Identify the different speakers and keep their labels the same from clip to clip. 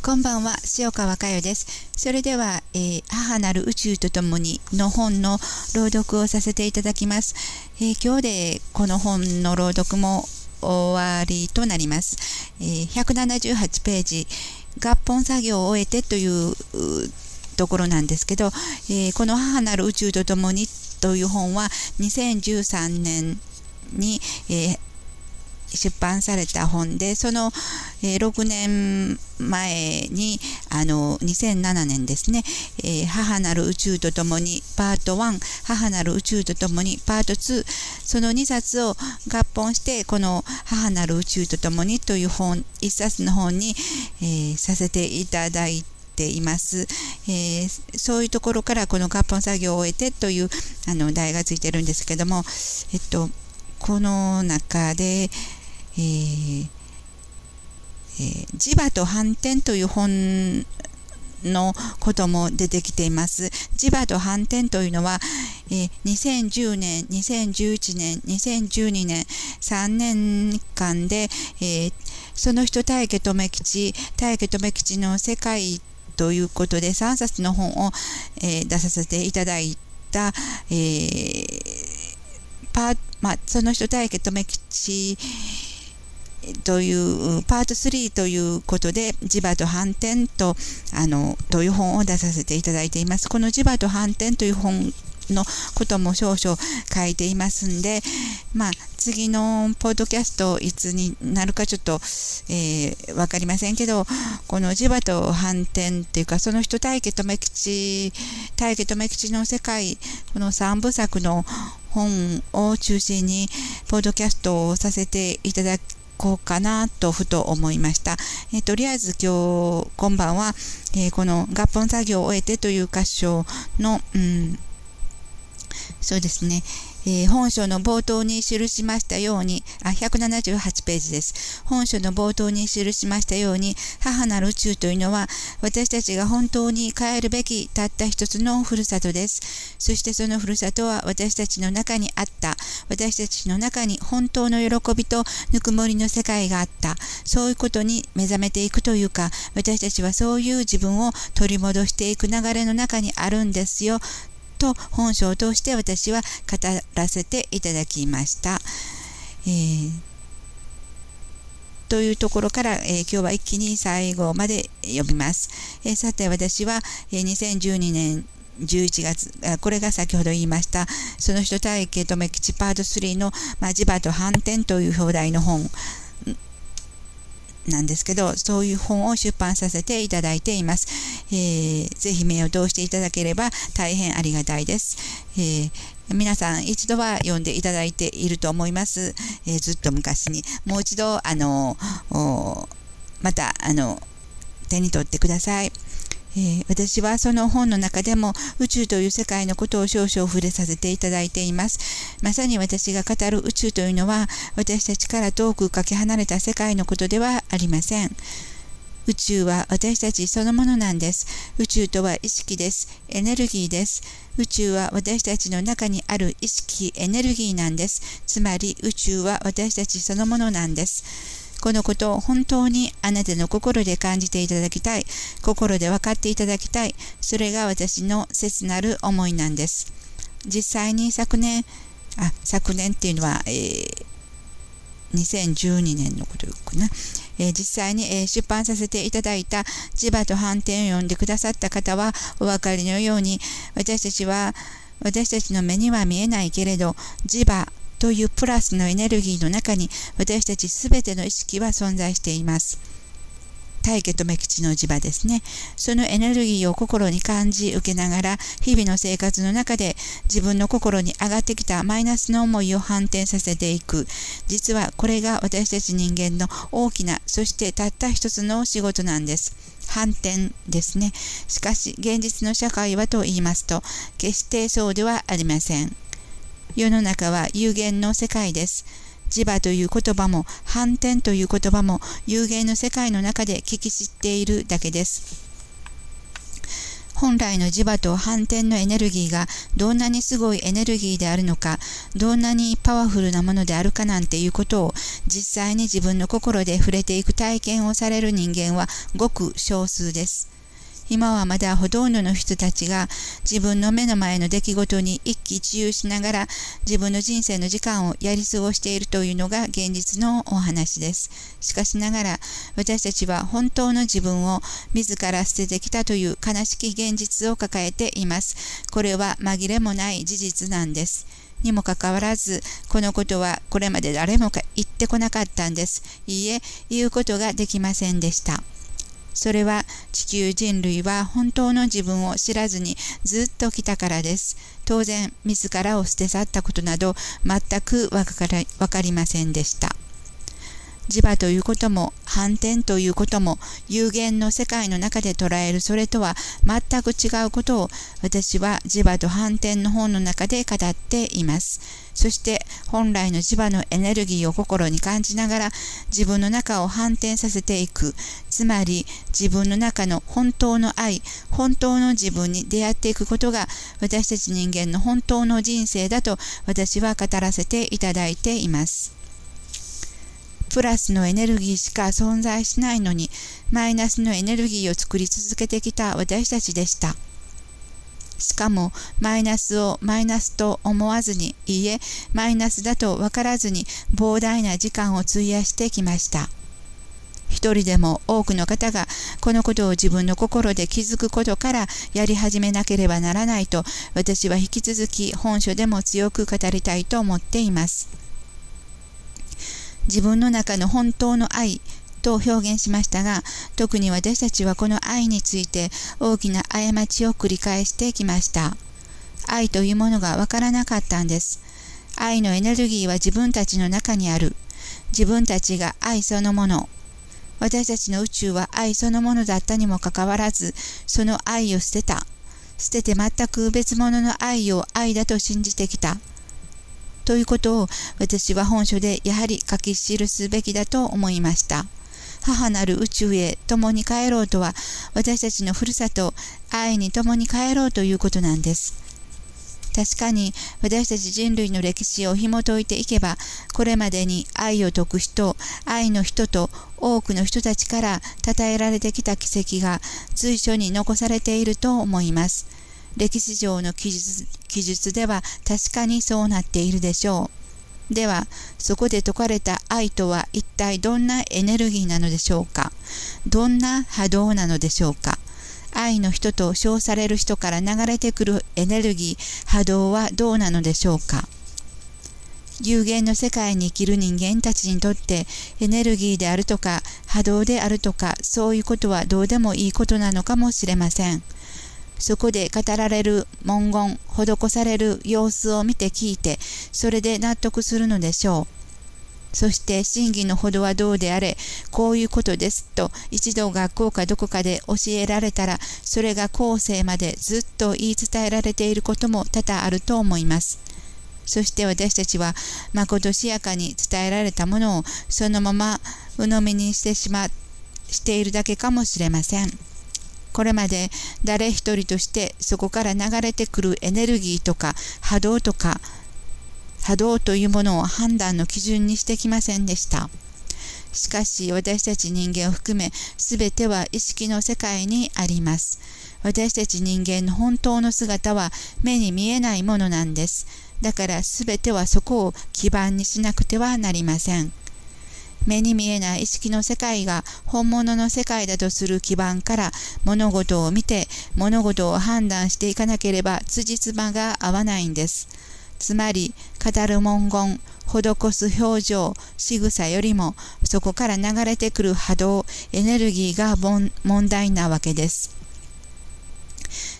Speaker 1: こんばんは、塩川佳代です。それでは、えー、母なる宇宙とともにの本の朗読をさせていただきます。えー、今日でこの本の朗読も終わりとなります。えー、178ページ、合本作業を終えてというところなんですけど、えこの母なる宇宙とともにという本は2013年に、えー出版された本で、その、え、6年前に、あの、2007年ですね、えー、母なる宇宙とともにパート1、母なる宇宙とともにパート2、その2冊を合本して、この母なる宇宙とともにという本、1冊の本に、えー、させていただいています、えー、そういうところからこの合本作業を終えてというあの題がついてるんですけども、えっと、この中で、えーえー、磁場と反転という本のことも出てきています。磁場と反転というのは、えー、2010年、2011年、2012年、3年間で、えー、その人大家留吉、大家留吉の世界ということで3冊の本を、えー、出させていただいた、えー、パまあ、その人大家留吉というパート3ということで磁場と反転とあのという本を出させていただいています。この磁場と反転という本のことも少々書いていますんで、まあ、次のポッドキャストいつになるかちょっと、えー、わかりませんけど、この磁場と反転っていうか、その人大家留吉、大家留吉の世界、この3部作の本を中心に、ポッドキャストをさせていただこうかなとふと思いました。えー、とりあえず今日、今晩は、えー、この合本作業を終えてという歌唱の、うん、そうですね、え、本書の冒頭に記しましたように、あ、178ページです。本書の冒頭に記しましたように、母なる宇宙というのは、私たちが本当に帰るべきたった一つのふるさとです。そしてそのふるさとは私たちの中にあった。私たちの中に本当の喜びとぬくもりの世界があった。そういうことに目覚めていくというか、私たちはそういう自分を取り戻していく流れの中にあるんですよ。と本書を通して私は語らせていただきました。えー、というところから、えー、今日は一気に最後まで読みます。えー、さて私は、え2012年11月、これが先ほど言いました、その人体系留吉パート3の、まあ、磁場と反転という表題の本なんですけど、そういう本を出版させていただいています。えー、ぜひ目を通していただければ大変ありがたいです。えー、皆さん一度は読んでいただいていると思います。えー、ずっと昔に。もう一度、あの、また、あの、手に取ってください。えー、私はその本の中でも宇宙という世界のことを少々触れさせていただいています。まさに私が語る宇宙というのは私たちから遠くかけ離れた世界のことではありません。宇宙は私たちそのものなんです。宇宙とは意識です。エネルギーです。宇宙は私たちの中にある意識、エネルギーなんです。つまり宇宙は私たちそのものなんです。このことを本当にあなたの心で感じていただきたい。心で分かっていただきたい。それが私の切なる思いなんです。実際に昨年、あ、昨年っていうのは、えー、2012年のことかな。えー、実際に、えー、出版させていただいた磁場と反転を読んでくださった方はお分かりのように、私たちは、私たちの目には見えないけれど、磁場というプラスのエネルギーの中に私たちすべての意識は存在しています。大家と目吉の磁場ですね。そのエネルギーを心に感じ受けながら、日々の生活の中で自分の心に上がってきたマイナスの思いを反転させていく。実はこれが私たち人間の大きな、そしてたった一つの仕事なんです。反転ですね。しかし、現実の社会はと言いますと、決してそうではありません。世の中は有限の世界です。磁場という言葉も反転という言葉も有限の世界の中で聞き知っているだけです。本来の磁場と反転のエネルギーがどんなにすごいエネルギーであるのか、どんなにパワフルなものであるかなんていうことを実際に自分の心で触れていく体験をされる人間はごく少数です。今はまだほとんどの人たちが自分の目の前の出来事に一喜一憂しながら自分の人生の時間をやり過ごしているというのが現実のお話です。しかしながら私たちは本当の自分を自ら捨ててきたという悲しき現実を抱えています。これは紛れもない事実なんです。にもかかわらず、このことはこれまで誰も言ってこなかったんです。いいえ、言うことができませんでした。それは地球人類は本当の自分を知らずにずっと来たからです。当然、自らを捨て去ったことなど全くわかりませんでした。磁場ということも反転ということも有限の世界の中で捉えるそれとは全く違うことを私は磁場と反転の本の中で語っています。そして本来の磁場のエネルギーを心に感じながら自分の中を反転させていく。つまり自分の中の本当の愛、本当の自分に出会っていくことが私たち人間の本当の人生だと私は語らせていただいています。プラスのエネルギーしか存在しないのに、マイナスのエネルギーを作り続けてきた私たちでした。しかも、マイナスをマイナスと思わずに、いいえ、マイナスだと分からずに膨大な時間を費やしてきました。一人でも多くの方がこのことを自分の心で気づくことからやり始めなければならないと私は引き続き本書でも強く語りたいと思っています。自分の中の本当の愛と表現しましたが、特に私たちはこの愛について大きな過ちを繰り返してきました。愛というものがわからなかったんです。愛のエネルギーは自分たちの中にある。自分たちが愛そのもの。私たちの宇宙は愛そのものだったにもかかわらず、その愛を捨てた。捨てて全く別物の愛を愛だと信じてきた。ということを私は本書でやはり書き記すべきだと思いました。母なる宇宙へ共に帰ろうとは私たちのふるさと愛に共に帰ろうということなんです。確かに私たち人類の歴史を紐解いていけばこれまでに愛を説く人愛の人と多くの人たちから称えられてきた奇跡が随所に残されていると思います。歴史上の記述記述では確かにそうなっているでしょう。では、そこで説かれた愛とは一体どんなエネルギーなのでしょうか？どんな波動なのでしょうか？愛の人と称される人から流れてくるエネルギー、波動はどうなのでしょうか？有限の世界に生きる人間たちにとってエネルギーであるとか波動であるとかそういうことはどうでもいいことなのかもしれません。そこで語られる文言、施される様子を見て聞いて、それで納得するのでしょう。そして真偽のほどはどうであれ、こういうことですと一度学校かどこかで教えられたら、それが後世までずっと言い伝えられていることも多々あると思います。そして私たちは、まことしやかに伝えられたものをそのまま鵜呑みにしてしま、しているだけかもしれません。これまで誰一人としてそこから流れてくるエネルギーとか波動とか波動というものを判断の基準にしてきませんでした。しかし私たち人間を含め全ては意識の世界にあります。私たち人間の本当の姿は目に見えないものなんです。だから全てはそこを基盤にしなくてはなりません。目に見えない意識の世界が本物の世界だとする基盤から物事を見て物事を判断していかなければ辻褄が合わないんです。つまり語る文言施す表情仕草よりもそこから流れてくる波動エネルギーが問題なわけです。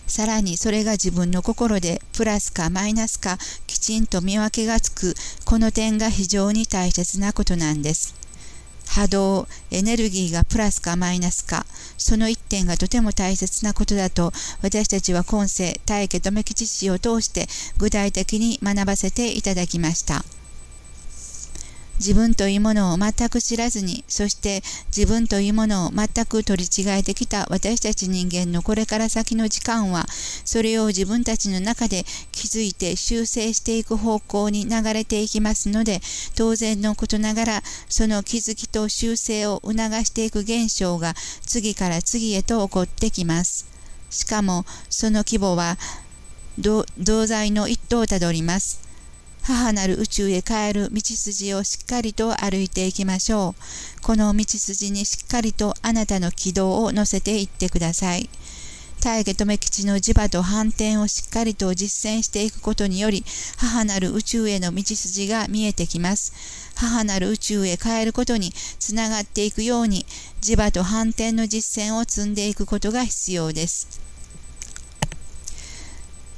Speaker 1: さらにそれが自分の心でプラスかマイナスかきちんと見分けがつくこの点が非常に大切なことなんです。波動、エネルギーがプラスかマイナスか、その一点がとても大切なことだと、私たちは今世、大家留吉氏を通して具体的に学ばせていただきました。自分というものを全く知らずに、そして自分というものを全く取り違えてきた私たち人間のこれから先の時間は、それを自分たちの中で気づいて修正していく方向に流れていきますので、当然のことながら、その気づきと修正を促していく現象が次から次へと起こってきます。しかも、その規模は、同罪の一途をたどります。母なる宇宙へ帰る道筋をしっかりと歩いていきましょう。この道筋にしっかりとあなたの軌道を乗せていってください。大家留吉の磁場と反転をしっかりと実践していくことにより、母なる宇宙への道筋が見えてきます。母なる宇宙へ帰ることにつながっていくように、磁場と反転の実践を積んでいくことが必要です。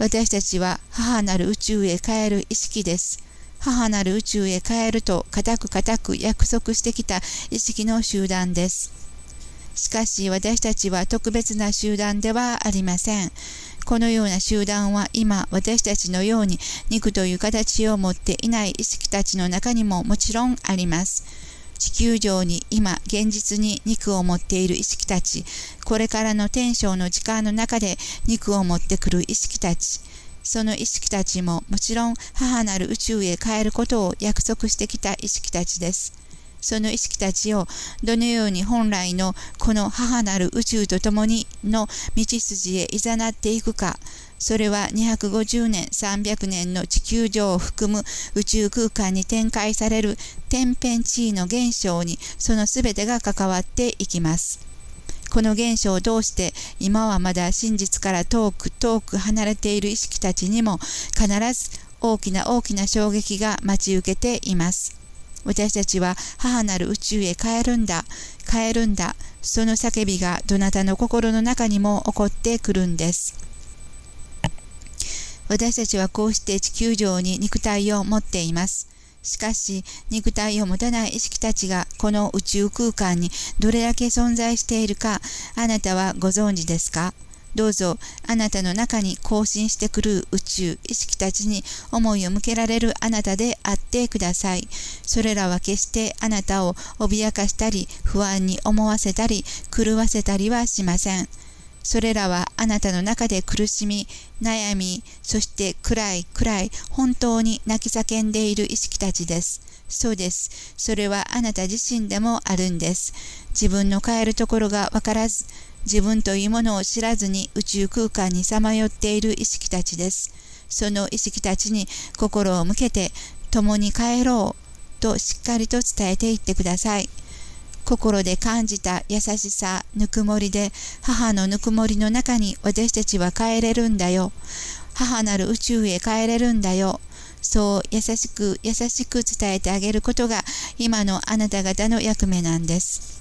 Speaker 1: 私たちは母なる宇宙へ帰る意識です。母なる宇宙へ帰ると固く固く約束してきた意識の集団です。しかし私たちは特別な集団ではありません。このような集団は今私たちのように肉という形を持っていない意識たちの中にももちろんあります。地球上に今現実に肉を持っている意識たち、これからの天正の時間の中で肉を持ってくる意識たち、その意識たちももちろん母なる宇宙へ帰ることを約束してきた意識たちです。その意識たちをどのように本来のこの母なる宇宙と共にの道筋へ誘っていくか、それは250年、300年の地球上を含む宇宙空間に展開される天変地異の現象にその全てが関わっていきます。この現象を通して今はまだ真実から遠く遠く離れている意識たちにも必ず大きな大きな衝撃が待ち受けています。私たちは母なる宇宙へ帰るんだ、帰るんだ、その叫びがどなたの心の中にも起こってくるんです。私たちはこうして地球上に肉体を持っています。しかし、肉体を持たない意識たちがこの宇宙空間にどれだけ存在しているか、あなたはご存知ですか？どうぞあなたの中に更新してくる宇宙意識たちに思いを向けられるあなたであってください。それらは決してあなたを脅かしたり不安に思わせたり狂わせたりはしません。それらはあなたの中で苦しみ、悩み、そして暗い暗い本当に泣き叫んでいる意識たちです。そうです。それはあなた自身でもあるんです。自分の変えるところがわからず、自分というものを知らずに宇宙空間にさまよっている意識たちです。その意識たちに心を向けて共に帰ろうとしっかりと伝えていってください。心で感じた優しさ、ぬくもりで、母のぬくもりの中に私たちは帰れるんだよ。母なる宇宙へ帰れるんだよ。そう優しく優しく伝えてあげることが今のあなた方の役目なんです。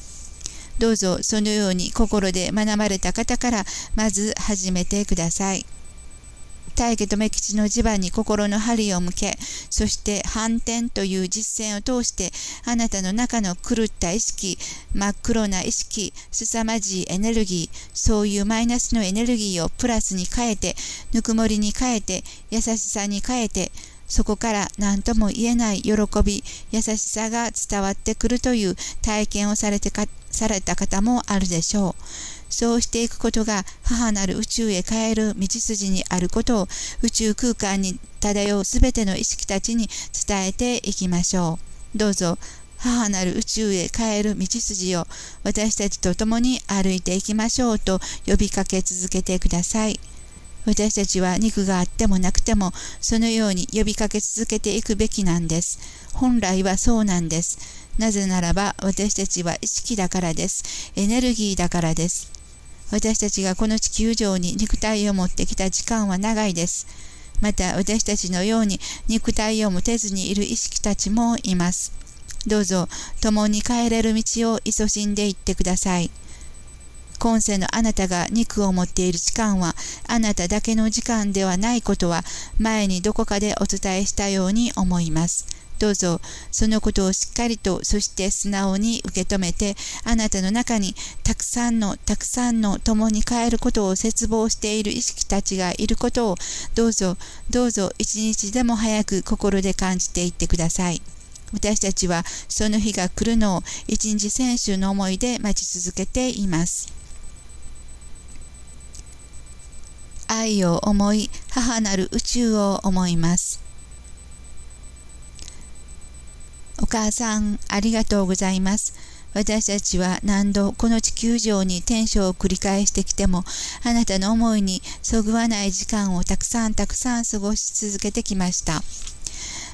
Speaker 1: どうぞそのように心で学ばれた方からまず始めてください。大家留吉の地盤に心の針を向け、そして反転という実践を通して、あなたの中の狂った意識、真っ黒な意識、凄まじいエネルギー、そういうマイナスのエネルギーをプラスに変えて、ぬくもりに変えて、優しさに変えて、そこから何とも言えない喜び、優しさが伝わってくるという体験をされてかされた方もあるでしょう。そうしていくことが母なる宇宙へ帰る道筋にあることを宇宙空間に漂うすべての意識たちに伝えていきましょう。どうぞ母なる宇宙へ帰る道筋を私たちと共に歩いていきましょうと呼びかけ続けてください。私たちは肉があってもなくてもそのように呼びかけ続けていくべきなんです。本来はそうなんです。なぜならば私たちは意識だからです。エネルギーだからです。私たちがこの地球上に肉体を持ってきた時間は長いです。また私たちのように肉体を持てずにいる意識たちもいます。どうぞ共に帰れる道を勤しんでいってください。今世のあなたが肉を持っている時間はあなただけの時間ではないことは前にどこかでお伝えしたように思います。どうぞそのことをしっかりとそして素直に受け止めてあなたの中にたくさんのたくさんの共に変えることを絶望している意識たちがいることをどうぞどうぞ一日でも早く心で感じていってください。私たちはその日が来るのを一日先週の思いで待ち続けています。愛を思い、母なる宇宙を思います。お母さん、ありがとうございます。私たちは何度この地球上に転生を繰り返してきても、あなたの思いにそぐわない時間をたくさんたくさん過ごし続けてきました。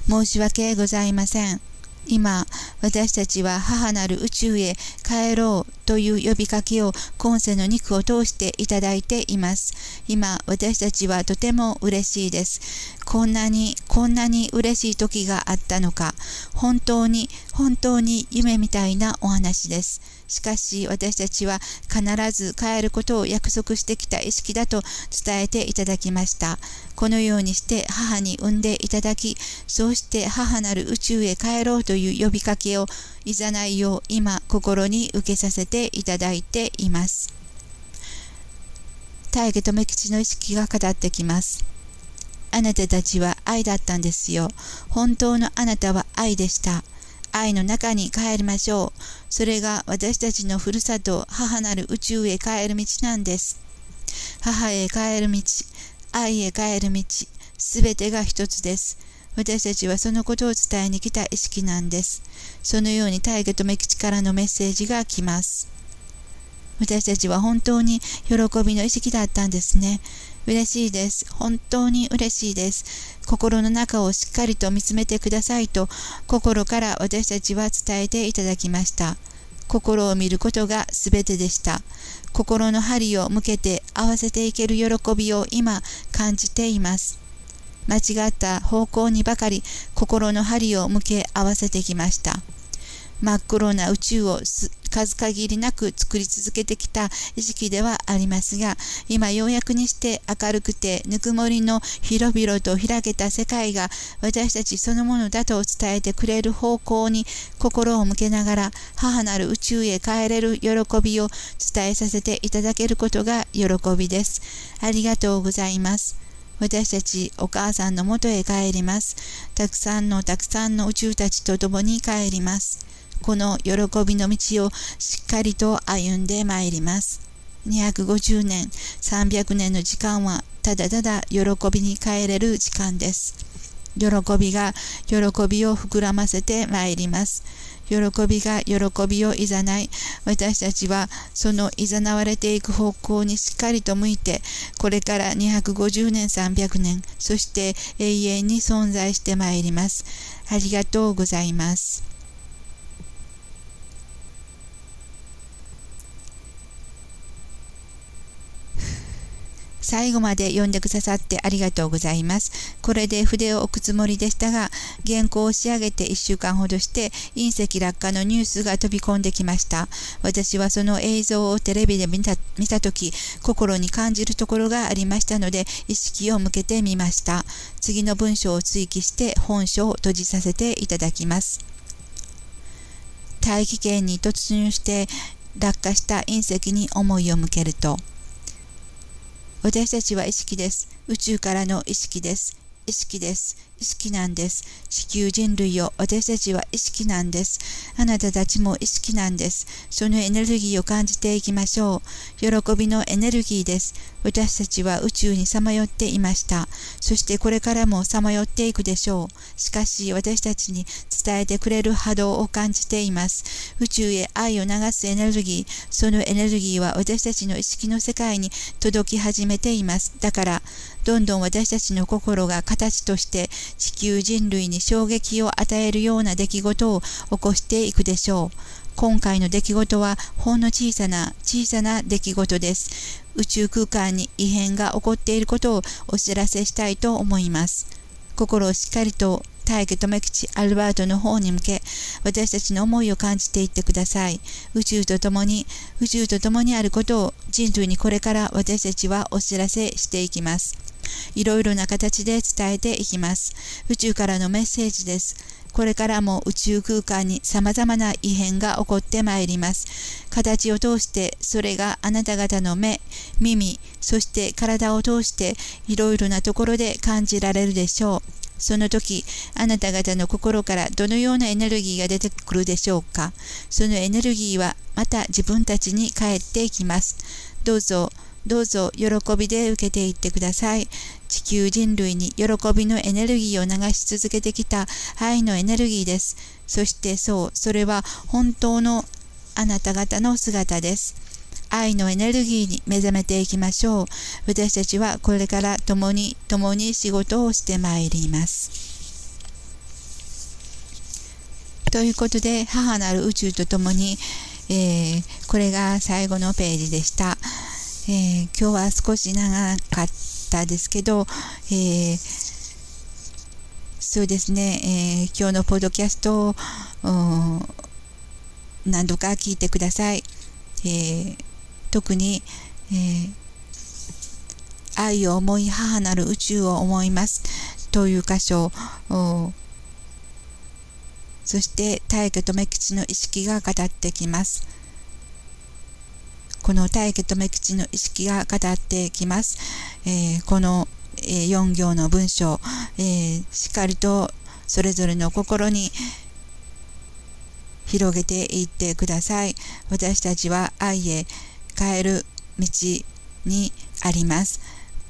Speaker 1: 申し訳ございません。今、私たちは母なる宇宙へ帰ろうという呼びかけを今世の肉を通していただいています。今、私たちはとても嬉しいです。こんなに、こんなに嬉しい時があったのか、本当に、本当に夢みたいなお話です。しかし私たちは必ず帰ることを約束してきた意識だと伝えていただきました。このようにして母に産んでいただき、そうして母なる宇宙へ帰ろうという呼びかけをいざないよう今心に受けさせていただいています。大家留吉の意識が語ってきます。あなたたちは愛だったんですよ。本当のあなたは愛でした。愛の中に帰りましょう。それが私たちのふるさと、母なる宇宙へ帰る道なんです。母へ帰る道、愛へ帰る道、すべてが一つです。私たちはそのことを伝えに来た意識なんです。そのように大河と目吉からのメッセージが来ます。私たちは本当に喜びの意識だったんですね。嬉しいです。本当に嬉しいです。心の中をしっかりと見つめてくださいと心から私たちは伝えていただきました。心を見ることが全てでした。心の針を向けて合わせていける喜びを今感じています。間違った方向にばかり心の針を向け合わせてきました。真っ黒な宇宙を数限りなく作り続けてきた意識ではありますが、今ようやくにして明るくてぬくもりの広々と開けた世界が私たちそのものだと伝えてくれる方向に心を向けながら母なる宇宙へ帰れる喜びを伝えさせていただけることが喜びです。ありがとうございます。私たちお母さんのもとへ帰ります。たくさんのたくさんの宇宙たちと共に帰ります。この喜びの道をしっかりと歩んでまいります。250年、300年の時間はただただ喜びに帰れる時間です。喜びが喜びを膨らませてまいります。喜びが喜びをいざない、私たちはそのいざなわれていく方向にしっかりと向いて、これから250年、300年、そして永遠に存在してまいります。ありがとうございます。最後まで読んでくださってありがとうございます。これで筆を置くつもりでしたが、原稿を仕上げて1週間ほどして、隕石落下のニュースが飛び込んできました。私はその映像をテレビで見た見たとき、心に感じるところがありましたので、意識を向けてみました。次の文章を追記して本書を閉じさせていただきます。大気圏に突入して落下した隕石に思いを向けると、私たちは意識です。宇宙からの意識です。意識です。意識なんです。地球人類を私たちは意識なんです。あなたたちも意識なんです。そのエネルギーを感じていきましょう。喜びのエネルギーです。私たちは宇宙にさまよっていました。そしてこれからもさまよっていくでしょう。しかし私たちに伝えてくれる波動を感じています。宇宙へ愛を流すエネルギー、そのエネルギーは私たちの意識の世界に届き始めています。だから、どんどん私たちの心が形として地球人類に衝撃を与えるような出来事を起こしていくでしょう。今回の出来事はほんの小さな小さな出来事です。宇宙空間に異変が起こっていることをお知らせしたいと思います。心をしっかりと大家留吉アルバートの方に向け、私たちの思いを感じていってください。宇宙と共に、宇宙と共にあることを人類にこれから私たちはお知らせしていきます。いろいろな形で伝えていきます。宇宙からのメッセージです。これからも宇宙空間に様々な異変が起こってまいります。形を通して、それがあなた方の目、耳、そして体を通して、いろいろなところで感じられるでしょう。その時、あなた方の心からどのようなエネルギーが出てくるでしょうかそのエネルギーはまた自分たちに返っていきます。どうぞ、どうぞ喜びで受けていってください。地球人類に喜びのエネルギーを流し続けてきた愛のエネルギーです。そしてそう、それは本当のあなた方の姿です。愛のエネルギーに目覚めていきましょう。私たちはこれから共に共に仕事をしてまいります。ということで、母なる宇宙と共に、えー、これが最後のページでした。えー、今日は少し長かったですけど、えー、そうですね、え今日のポッドキャストを何度か聞いてください。え特に、え、愛を思い母なる宇宙を思いますという箇所そして大家留吉の意識が語ってきますこの大家留吉の意識が語ってきます、えー、この、えー、4行の文章、えー、しっかりとそれぞれの心に広げていってください。私たちは愛へ変える道にあります。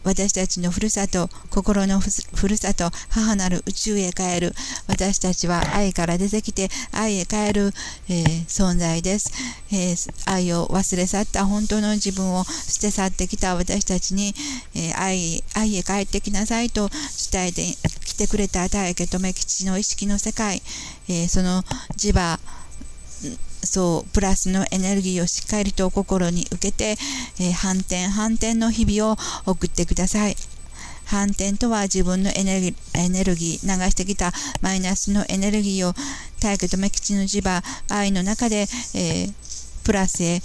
Speaker 1: 私たちのふるさと、心のふるさと、母なる宇宙へ帰る。私たちは愛から出てきて愛へ帰る、えー、存在です、えー、愛を忘れ去った本当の自分を捨て去ってきた。私たちに、えー、愛愛へ帰ってきなさいと伝えてきてくれた大家留吉の意識の世界、えその磁場そうプラスのエネルギーをしっかりと心に受けて、えー、反転反転の日々を送ってください。反転とは自分のエネルギー、流してきたマイナスのエネルギーを太極とめ吉の磁場、愛の中で、えー、プラスへ、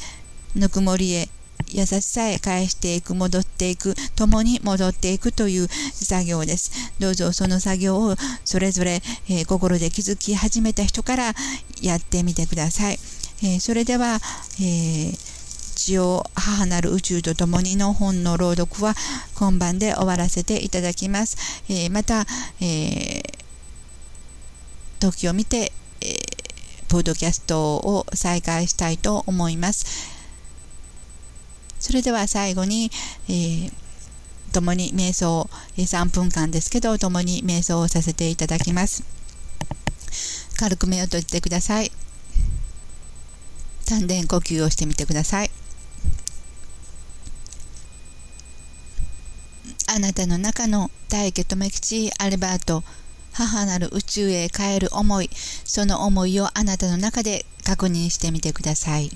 Speaker 1: ぬくもりへ、優しさへ返していく、戻っていく、共に戻っていくという作業です。どうぞその作業をそれぞれ、えー、心で気づき始めた人からやってみてください。えー、それでは、えー地を母なる宇宙と共にの本の朗読は今晩で終わらせていただきます。え、また、え、時を見て、えー、ポッドキャストを再開したいと思います。それでは最後に、えー、共に瞑想、3分間ですけど、共に瞑想をさせていただきます。軽く目を閉じてください。丹田呼吸をしてみてください。あなたの中の大家留吉アルバート母なる宇宙へ帰る思いその思いをあなたの中で確認してみてください。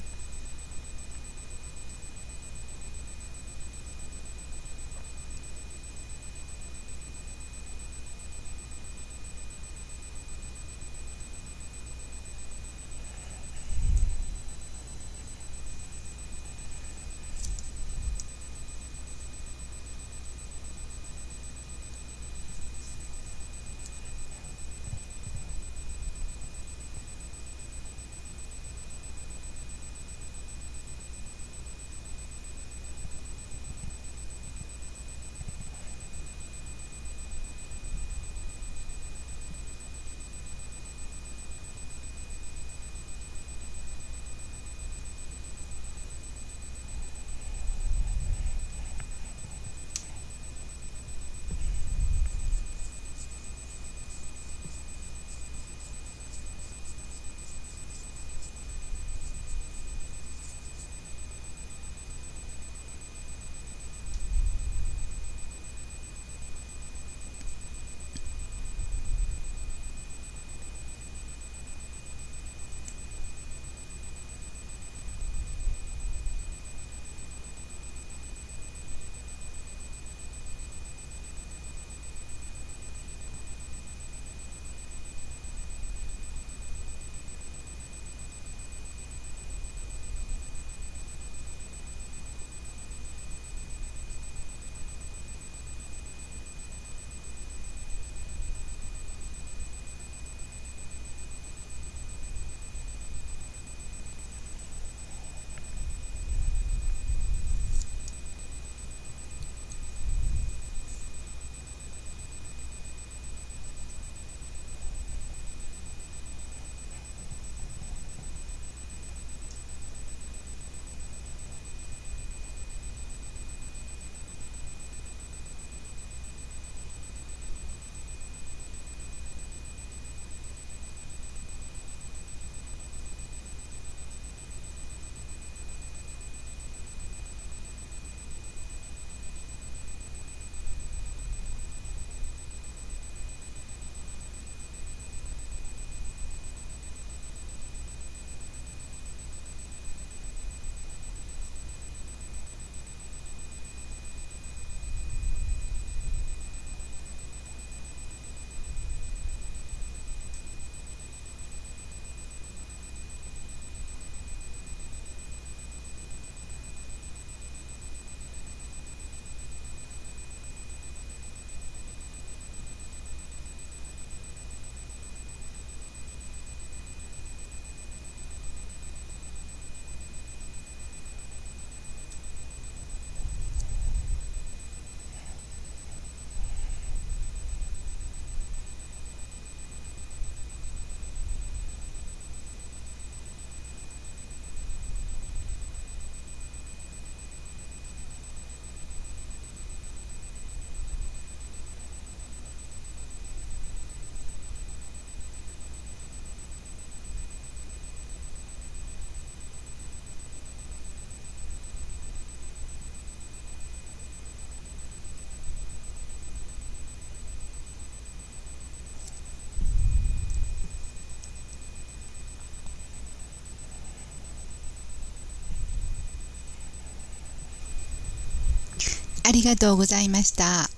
Speaker 1: ありがとうございました。